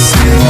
Você